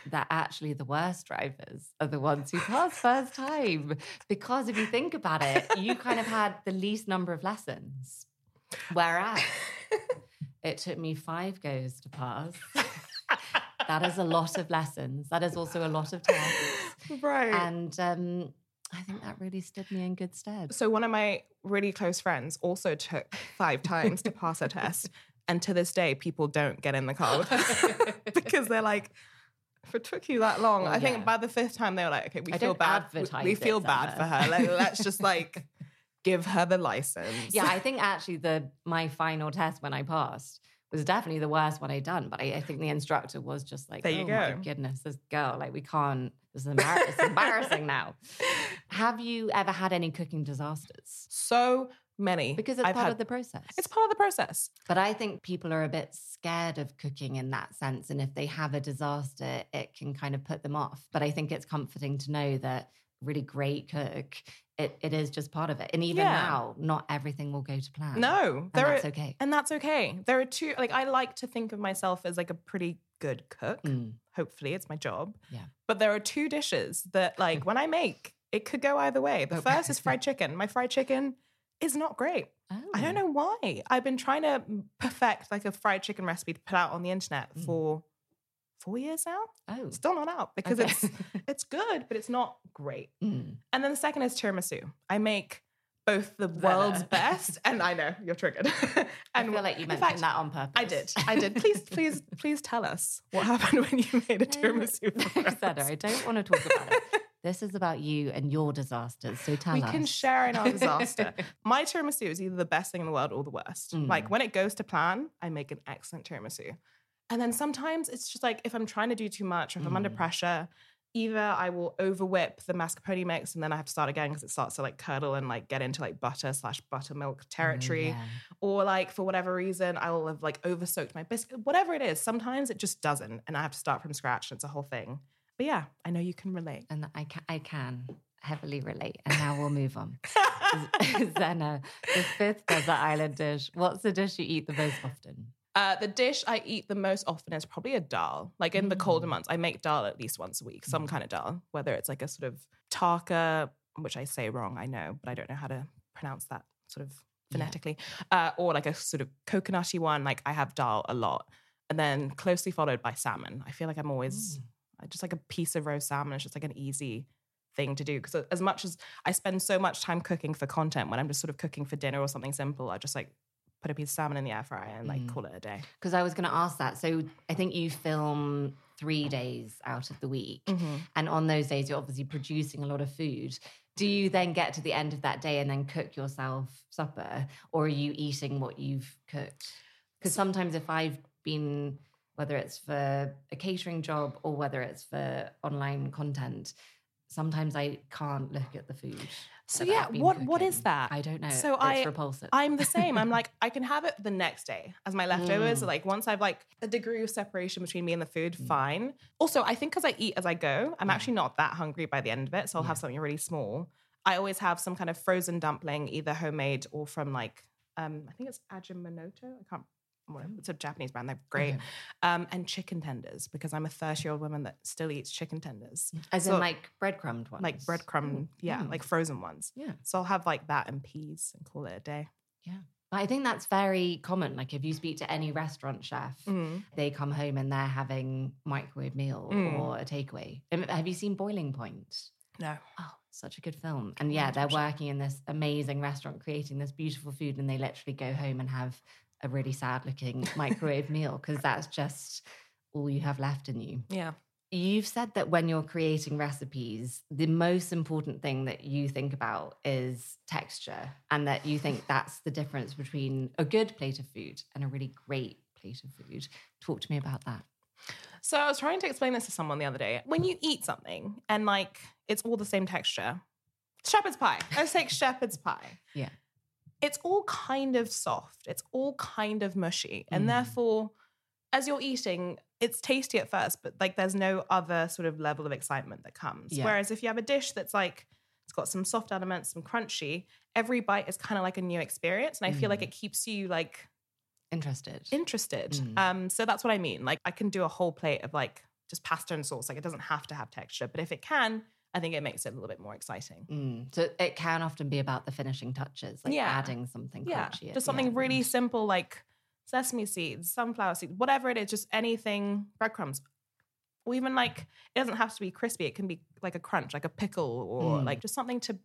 that actually the worst drivers are the ones who pass first time. Because if you think about it, you kind of had the least number of lessons. Whereas it took me five goes to pass. that is a lot of lessons. That is also a lot of tests. right. And um, I think that really stood me in good stead. so one of my really close friends also took five times to pass her test. And to this day, people don't get in the car because they're like, if it took you that long, Well, I think by the fifth time they were like, okay, we I feel bad. We- We feel bad for her. Like, let's just like give her the license. yeah, I think actually the my final test when I passed was definitely the worst one I'd done. But I, I think the instructor was just like, There you "Oh my go. goodness, this girl, like we can't. This is embar- it's embarrassing now." Have you ever had any cooking disasters? so many Because it's I've part had- of the process. It's part of the process. But I think people are a bit scared of cooking in that sense. And if they have a disaster, it can kind of put them off. But I think it's comforting to know that really great cook, it, it is just part of it. And even Yeah. now, not everything will go to plan. No, And there that's are, okay. and that's okay. There are two. Like I like to think of myself as like a pretty good cook. Mm. Hopefully, it's my job. Yeah. But there are two dishes that, like, when I make, it could go either way. The Okay. first is fried chicken. My fried chicken is not great. Oh. I don't know why. I've been trying to perfect like a fried chicken recipe to put out on the internet Mm. for four years now. Oh. Still not out because Okay. it's it's good, but it's not great. Mm. And then the second is tiramisu. I make both the world's best, and I know you're triggered. I and feel like you mentioned fact, that on purpose. I did. I did. Please, please, please tell us what happened when you made a tiramisu. for I don't want to talk about it. This is about you and your disasters. So tell we us. We can share in our disaster. My tiramisu is either the best thing in the world or the worst. Mm. Like when it goes to plan, I make an excellent tiramisu. And then sometimes it's just like if I'm trying to do too much or if I'm under Mm. pressure, either I will over whip the mascarpone mix and then I have to start again because it starts to like curdle and like get into like butter slash buttermilk Oh, territory. yeah. Or like for whatever reason, I will have like over soaked my biscuit. Whatever it is, sometimes it just doesn't, and I have to start from scratch. And it's a whole thing. But yeah, I know you can relate. And I can, I can heavily relate. And now we'll move on. Zena, the fifth desert island dish. What's the dish you eat the most often? Uh, the dish I eat the most often is probably a dal. Like in the colder Mm. months, I make dal at least once a week, some kind of dal, whether it's like a sort of taka, which I say wrong, I know, but I don't know how to pronounce that sort of Yeah. phonetically, uh, or like a sort of coconutty one. Like I have dal a lot. And then closely followed by salmon. I feel like I'm always Mm. Just like a piece of roast salmon. It's just like an easy thing to do. Because as much as I spend so much time cooking for content, when I'm just sort of cooking for dinner or something simple, I just like put a piece of salmon in the air fryer and like Mm. call it a day. Because I was going to ask that. So I think you film three days out of the week. And on those days, you're obviously producing a lot of food. Do you then get to the end of that day and then cook yourself supper? Or are you eating what you've cooked? Because sometimes if I've been, whether it's for a catering job or whether it's for online content, sometimes I can't look at the food. So yeah, I've been what what is that? I don't know. So it's I- repulsive. I'm the same. I'm like, I can have it the next day as my leftovers. Mm. Like once I've like a degree of separation between me and the food, Mm. fine. Also, I think because I eat as I go, I'm Yeah. actually not that hungry by the end of it. So I'll have something really small. I always have some kind of frozen dumpling, either homemade or from like, um, I think it's Ajinomoto. I can't. It's a Japanese brand. They're great. Um, and chicken tenders because I'm a 30 year old woman that still eats chicken tenders, As so- in like breadcrumbed ones. like breadcrumb, yeah, Mm. like frozen ones. Yeah. So I'll have like that and peas and call it a day. Yeah. I think that's very common. Like if you speak to any restaurant chef, Mm. they come home and they're having microwave meal Mm. or a takeaway. Have you seen Boiling Point? No. Oh, such a good film. And yeah, they're working in this amazing restaurant, creating this beautiful food, and they literally go home and have a really sad looking microwave meal because that's just all you have left in you. Yeah. You've said that when you're creating recipes, the most important thing that you think about is texture, and that you think that's the difference between a good plate of food and a really great plate of food. Talk to me about that. So I was trying to explain this to someone the other day. When you eat something and like it's all the same texture, shepherd's pie. Let's take shepherd's pie. Yeah. It's all kind of soft. It's all kind of mushy. And Mm. therefore, as you're eating, it's tasty at first, but like there's no other sort of level of excitement that comes. Yeah. Whereas if you have a dish that's like, it's got some soft elements, some crunchy, every bite is kind of like a new experience. And I feel like Mm. it keeps you like Interested. interested. Mm. Um, so that's what I mean. Like I can do a whole plate of like just pasta and sauce. Like it doesn't have to have texture, but if it can, I think it makes it a little bit more exciting. Mm. So it can often be about the finishing touches, like Yeah. adding something Yeah, crunchy. just something really end. simple like sesame seeds, sunflower seeds, whatever it is, just anything, breadcrumbs. Or even like it doesn't have to be crispy. It can be like a crunch, like a pickle, or Mm. like just something to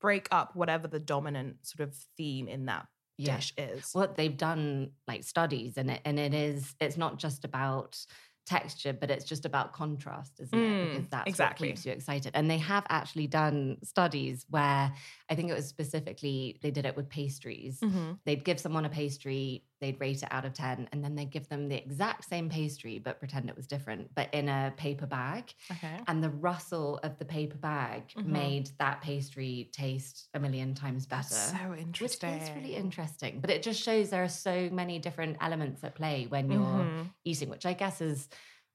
break up whatever the dominant sort of theme in that Yeah. dish is. What they've done like studies and it and it is it's not just about texture, but it's just about contrast, isn't it? Mm, Because that's exactly. what keeps you excited. And they have actually done studies where I think it was specifically they did it with pastries. Mhm. They'd give someone a pastry, they'd rate it out of 10, and then they'd give them the exact same pastry, but pretend it was different, but in a paper bag. Okay. And the rustle of the paper bag Mhm. made that pastry taste a million times better. So Which interesting. is really interesting. But it just shows there are so many different elements at play when you're Mhm. eating, which I guess is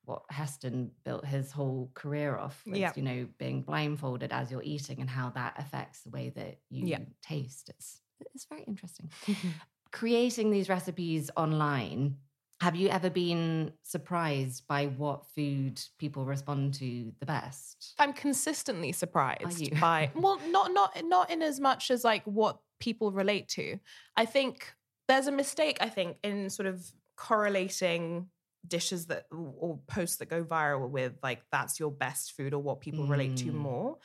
what Heston built his whole career off. Was, Yeah. You know, being blindfolded as you're eating and how that affects the way that you Yeah. taste. It's it's very interesting. Creating these recipes online. Have you ever been surprised by what food people respond to the best? I'm consistently surprised by well, not not not in as much as like what people relate to. I think there's a mistake. I think in sort of correlating dishes that or posts that go viral with like that's your best food or what people relate to Mm. more.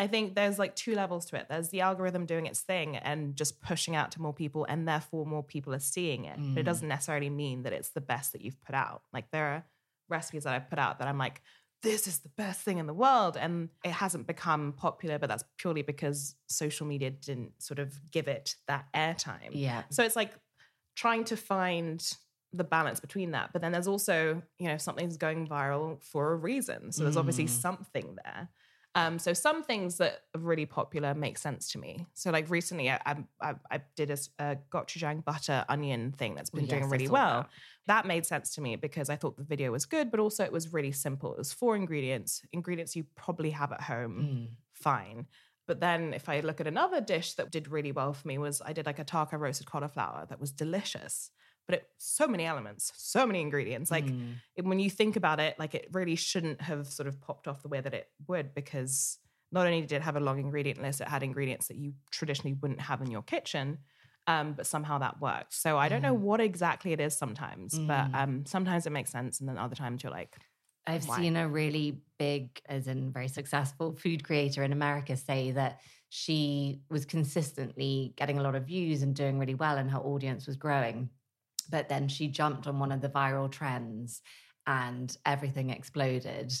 I think there's like two levels to it. There's the algorithm doing its thing and just pushing out to more people, and therefore more people are seeing it. But it Mm. doesn't necessarily mean that it's the best that you've put out. Like there are recipes that I've put out that I'm like, this is the best thing in the world. And it hasn't become popular, but that's purely because social media didn't sort of give it that airtime. Yeah. So it's like trying to find the balance between that. But then there's also, you know, something's going viral for a reason. So there's obviously Mm. something there. Um, so some things that are really popular make sense to me. So like recently, I I, I, did a, a gochujang butter onion thing that's been Yes, doing really well. that. That made sense to me because I thought the video was good, but also it was really simple. It was four ingredients, ingredients you probably have at home Mm. fine. But then if I look at another dish that did really well for me was I did like a taco roasted cauliflower that was delicious. But it so many elements, so many ingredients. Like Mm. it- when you think about it, like it really shouldn't have sort of popped off the way that it would because not only did it have a long ingredient list, it had ingredients that you traditionally wouldn't have in your kitchen. Um, but somehow that worked. So I don't know what exactly it is sometimes, but Mm. um, sometimes it makes sense, and then other times you're like, I've Why? seen a really big, as in very successful food creator in America say that she was consistently getting a lot of views and doing really well, and her audience was growing. But then she jumped on one of the viral trends and everything exploded.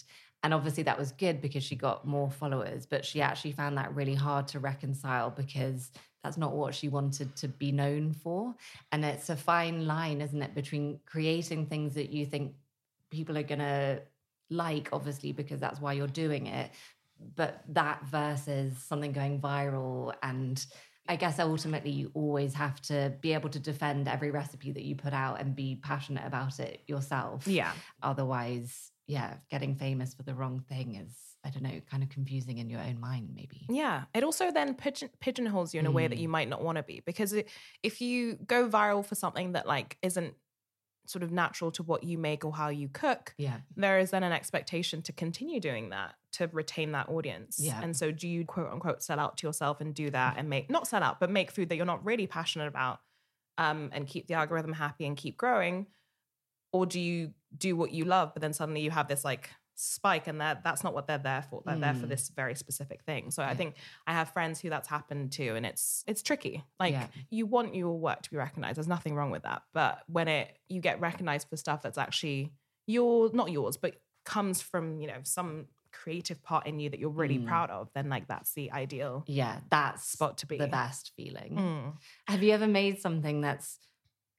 And obviously, that was good because she got more followers, but she actually found that really hard to reconcile because that's not what she wanted to be known for. And it's a fine line, isn't it, between creating things that you think people are going to like, obviously, because that's why you're doing it, but that versus something going viral and I guess ultimately you always have to be able to defend every recipe that you put out and be passionate about it yourself. Yeah. Otherwise, yeah, getting famous for the wrong thing is, I don't know, kind of confusing in your own mind, maybe. Yeah. It also then pigeon- pigeonholes you in a way that Mm. you might not want to be because it, if you go viral for something that like isn't sort of natural to what you make or how you cook, Yeah. there is then an expectation to continue doing that to retain that audience. Yeah. And so do you quote unquote sell out to yourself and do that and make not sell out, but make food that you're not really passionate about um, and keep the algorithm happy and keep growing? Or do you do what you love, but then suddenly you have this like spike and that that's not what they're there for. They're there for Mm. this very specific thing. So I think I have friends who that's happened to and it's it's tricky. Like Yeah. you want your work to be recognized. There's nothing wrong with that. But when it you get recognized for stuff that's actually your not yours, but comes from, you know, some creative part in you that you're really Mm. proud of, then like that's the ideal Yeah. That's spot to be. the best feeling. Mm. Have you ever made something that's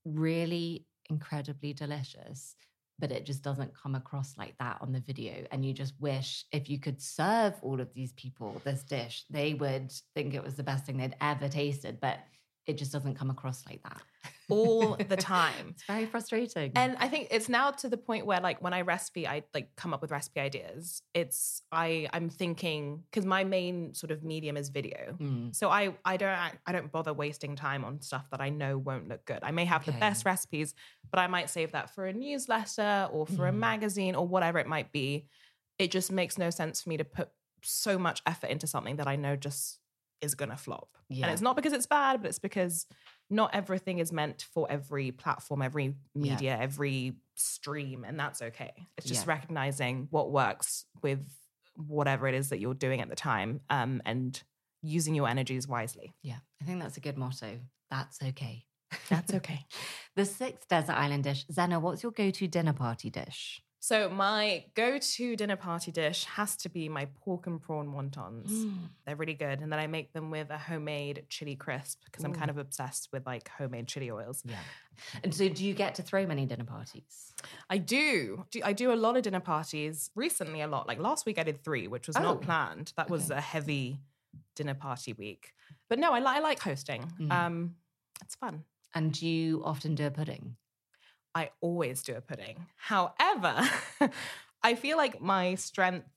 really incredibly delicious, but it just doesn't come across like that on the video? And you just wish if you could serve all of these people this dish, they would think it was the best thing they'd ever tasted, but it just doesn't come across like that All the time. it's very frustrating. And I think it's now to the point where like when I recipe, I like come up with recipe ideas. It's I I'm thinking because my main sort of medium is video. Mm, So I I don't act- I don't bother wasting time on stuff that I know won't look good. I may have the best recipes, but I might save that for a newsletter or for a Mhm. magazine or whatever it might be. It just makes no sense for me to put so much effort into something that I know just is going to flop. Yeah. And it's not because it's bad, but it's because not everything is meant for every platform, every media, every stream, and that's okay. It's just Yeah. recognizing what works with whatever it is that you're doing at the time um, and using your energies wisely. yeah, I think that's a good motto. That's okay. That's okay. the sixth desert island dish. Zena, what's your go to dinner party dish? So my go-to dinner party dish has to be my pork and prawn wontons. Mm. They're really good, and then I make them with a homemade chili crisp because I'm kind of obsessed with like homemade chili oils. Yeah. And so, do you get to throw many dinner parties? I do. I do a lot of dinner parties. Recently, a lot. Like last week, I did three, which was Oh, not planned. That was okay. a heavy dinner party week. But no, I, li- I like hosting. Mhm. Um, it's fun. And do you often do a pudding? I always do a pudding. However, I feel like my strengths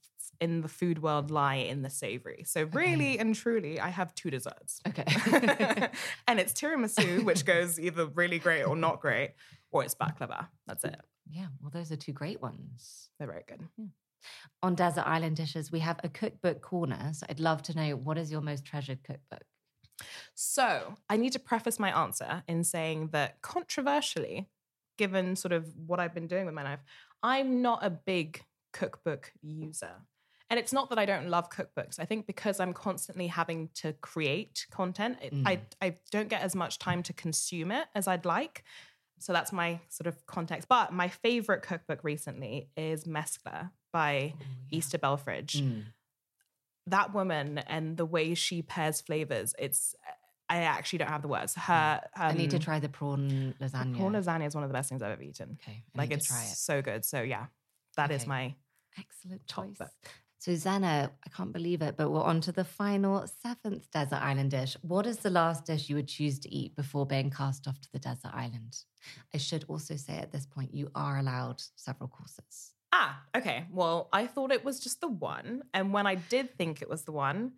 in the food world lie in the savory. So really and truly, I have two desserts. Okay. and it's tiramisu, which goes either really great or not great, or it's baklava. That's it. yeah. Well, those are two great ones. They're very good. On Desert Island Dishes, we have a cookbook corner. So, I'd love to know what is your most treasured cookbook? So I need to preface my answer in saying that controversially, given sort of what I've been doing with my life, I'm not a big cookbook user. And it's not that I don't love cookbooks. I think because I'm constantly having to create content, it, I, I don't get as much time to consume it as I'd like. So that's my sort of context. But my favorite cookbook recently is Mezcla by Ixta Belfrage Mm. that woman and the way she pairs flavors, it's I actually don't have the words. Her um, I need to try the prawn lasagna. prawn lasagna is one of the best things I've ever eaten. Okay. I Like it's it. so good. So yeah, that is Okay. my Excellent choice. book. So, Zena, I can't believe it, but we're on to the final seventh desert island dish. What is the last dish you would choose to eat before being cast off to the desert island? I should also say at this point, you are allowed several courses. Ah, okay. Well, I thought it was just the one. And when I did think it was the one,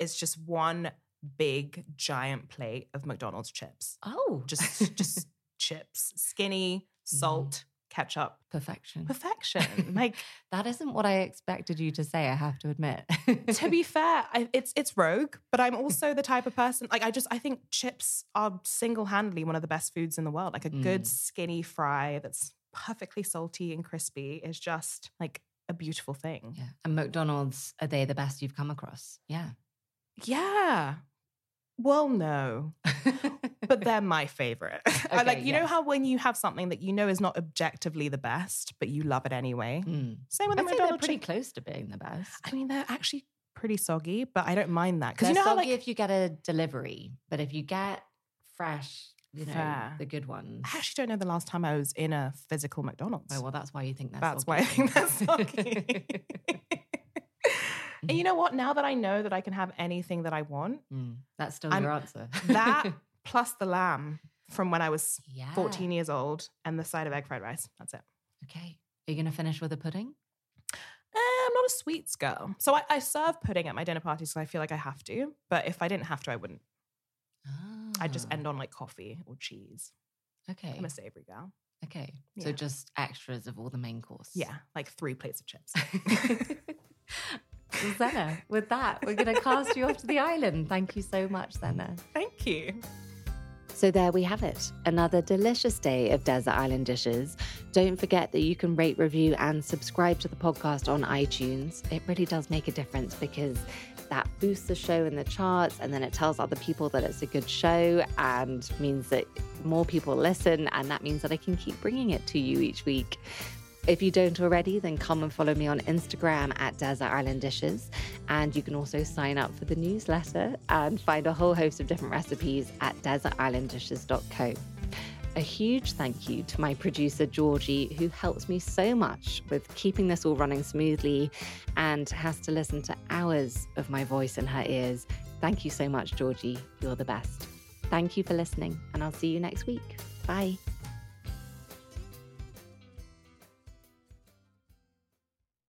it's just one big giant plate of McDonald's chips. Oh, Just just chips. Skinny, salt, ketchup. perfection. Perfection. Like That isn't what I expected you to say, I have to admit. to be fair, I, it's it's rogue, but I'm also the type of person like I just I think chips are single handedly one of the best foods in the world. Like a good Mm. skinny fry that's perfectly salty and crispy is just like a beautiful thing. yeah. And McDonald's, are they the best you've come across? Yeah. Yeah. Well, no, but they're my favorite. I like Okay, you know how when you have something that you know is not objectively the best, but you love it anyway. Mm. Same with I'd they're McDonald's. pretty chick- close to being the best. I mean, they're actually pretty soggy, but I don't mind that because you know how like if you get a delivery, but if you get fresh, you know, Fair. the good ones. I actually don't know the last time I was in a physical McDonald's. Oh, well, that's why you think that's That's why I think that's soggy. And you know what? Now that I know that I can have anything that I want, Mm, that's still I'm- your answer. that plus the lamb from when I was yeah. 14 years old and the side of egg fried rice. That's it. Okay. Are you going to finish with a pudding? Eh, I'm not a sweets girl. So I, I serve pudding at my dinner parties because I feel like I have to. But if I didn't have to, I wouldn't. I'd just Ah, end on like coffee or cheese. Okay. I'm a savory girl. Okay. So just extras of all the main course. Yeah, like three plates of chips. Zena, with that, we're going to cast you off to the island. Thank you so much, Zena. Thank you. So there we have it, another delicious day of Desert Island Dishes. Don't forget that you can rate, review, and subscribe to the podcast on iTunes. It really does make a difference because that boosts the show in the charts and then it tells other people that it's a good show and means that more people listen, and that means that I can keep bringing it to you each week. If you don't already, then come and follow me on Instagram at Desert Island Dishes. And you can also sign up for the newsletter and find a whole host of different recipes at desertislanddishes.co. A huge thank you to my producer, Georgie, who helps me so much with keeping this all running smoothly and has to listen to hours of my voice in her ears. Thank you so much, Georgie. You're the best. Thank you for listening, and I'll see you next week. Bye.